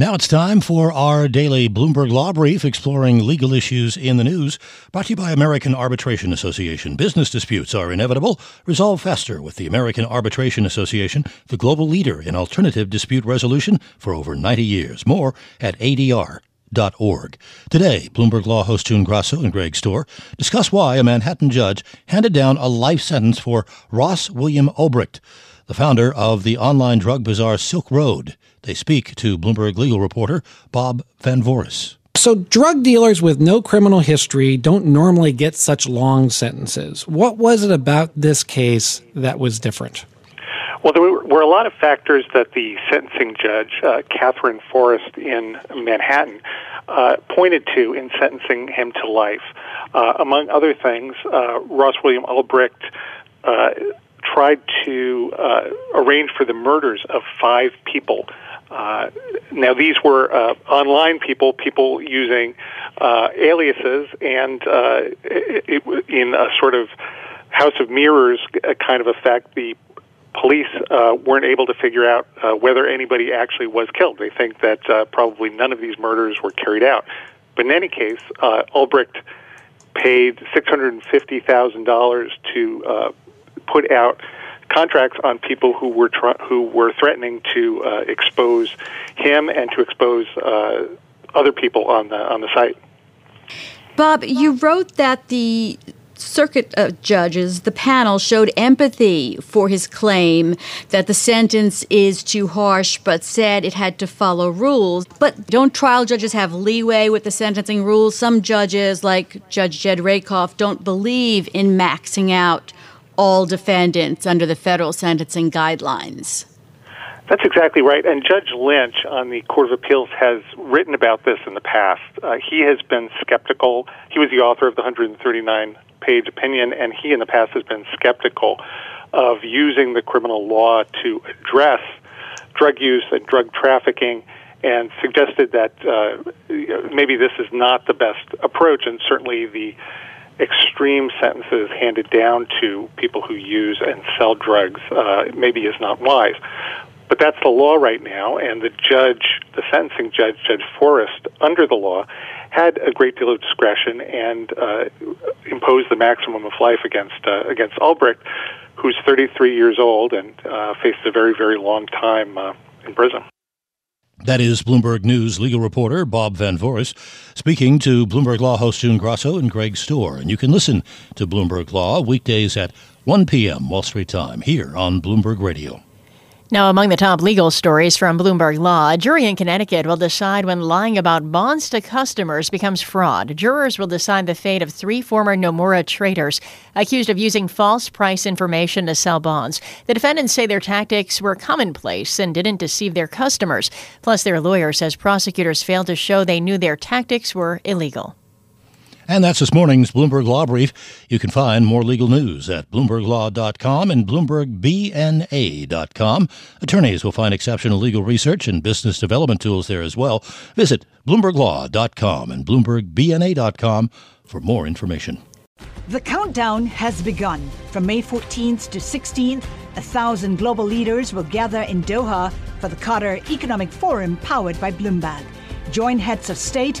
Now it's time for our daily Bloomberg Law Brief exploring legal issues in the news, brought to you by American Arbitration Association. Business disputes are inevitable. Resolve faster with the American Arbitration Association, the global leader in alternative dispute resolution for over 90 years. More at ADR.org. Today, Bloomberg Law host June Grasso and Greg Stohr discuss why a Manhattan judge handed down a life sentence for Ross William Ulbricht, the founder of the online drug bazaar Silk Road. They speak to Bloomberg legal reporter Bob Van Voris. So, drug dealers with no criminal history don't normally get such long sentences. What was it about this case that was different? Well, there were a lot of factors that the sentencing judge, uh, Katherine Forrest in Manhattan, uh, pointed to in sentencing him to life. Uh, among other things, uh, Ross William Ulbricht uh, tried to uh, arrange for the murders of five people uh, now, these were uh, online people, people using uh, aliases, and uh, it, it, in a sort of house of mirrors kind of effect, the police uh, weren't able to figure out uh, whether anybody actually was killed. They think that uh, probably none of these murders were carried out. But in any case, uh, Ulbricht paid $650,000 to uh, put out contracts on people who were tr- who were threatening to uh, expose him and to expose uh, other people on the on the site. Bob, you wrote that the circuit uh, judges, the panel, showed empathy for his claim that the sentence is too harsh, but said it had to follow rules. But don't trial judges have leeway with the sentencing rules? Some judges, like Judge Jed Rakoff, don't believe in maxing out all defendants under the federal sentencing guidelines. That's exactly right. And Judge Lynch on the Court of Appeals has written about this in the past. Uh, he has been skeptical. He was the author of the 139 page opinion, and he in the past has been skeptical of using the criminal law to address drug use and drug trafficking and suggested that uh, maybe this is not the best approach, and certainly the extreme sentences handed down to people who use and sell drugs uh, maybe is not wise. But that's the law right now, and the judge, the sentencing judge, Judge Forrest, under the law, had a great deal of discretion and uh, imposed the maximum of life against uh, against Ulbricht, who's 33 years old and uh, faces a very very long time uh, in prison. That is Bloomberg News legal reporter Bob Van Voris speaking to Bloomberg Law host June Grasso and Greg Stohr. And you can listen to Bloomberg Law weekdays at 1 p.m. Wall Street time here on Bloomberg Radio. Now, among the top legal stories from Bloomberg Law, a jury in Connecticut will decide when lying about bonds to customers becomes fraud. Jurors will decide the fate of three former Nomura traders accused of using false price information to sell bonds. The defendants say their tactics were commonplace and didn't deceive their customers. Plus, their lawyer says prosecutors failed to show they knew their tactics were illegal. And that's this morning's Bloomberg Law Brief. You can find more legal news at BloombergLaw.com and BloombergBNA.com. Attorneys will find exceptional legal research and business development tools there as well. Visit BloombergLaw.com and BloombergBNA.com for more information. The countdown has begun. From May 14th to 16th, a thousand global leaders will gather in Doha for the Qatar Economic Forum powered by Bloomberg. Join heads of state,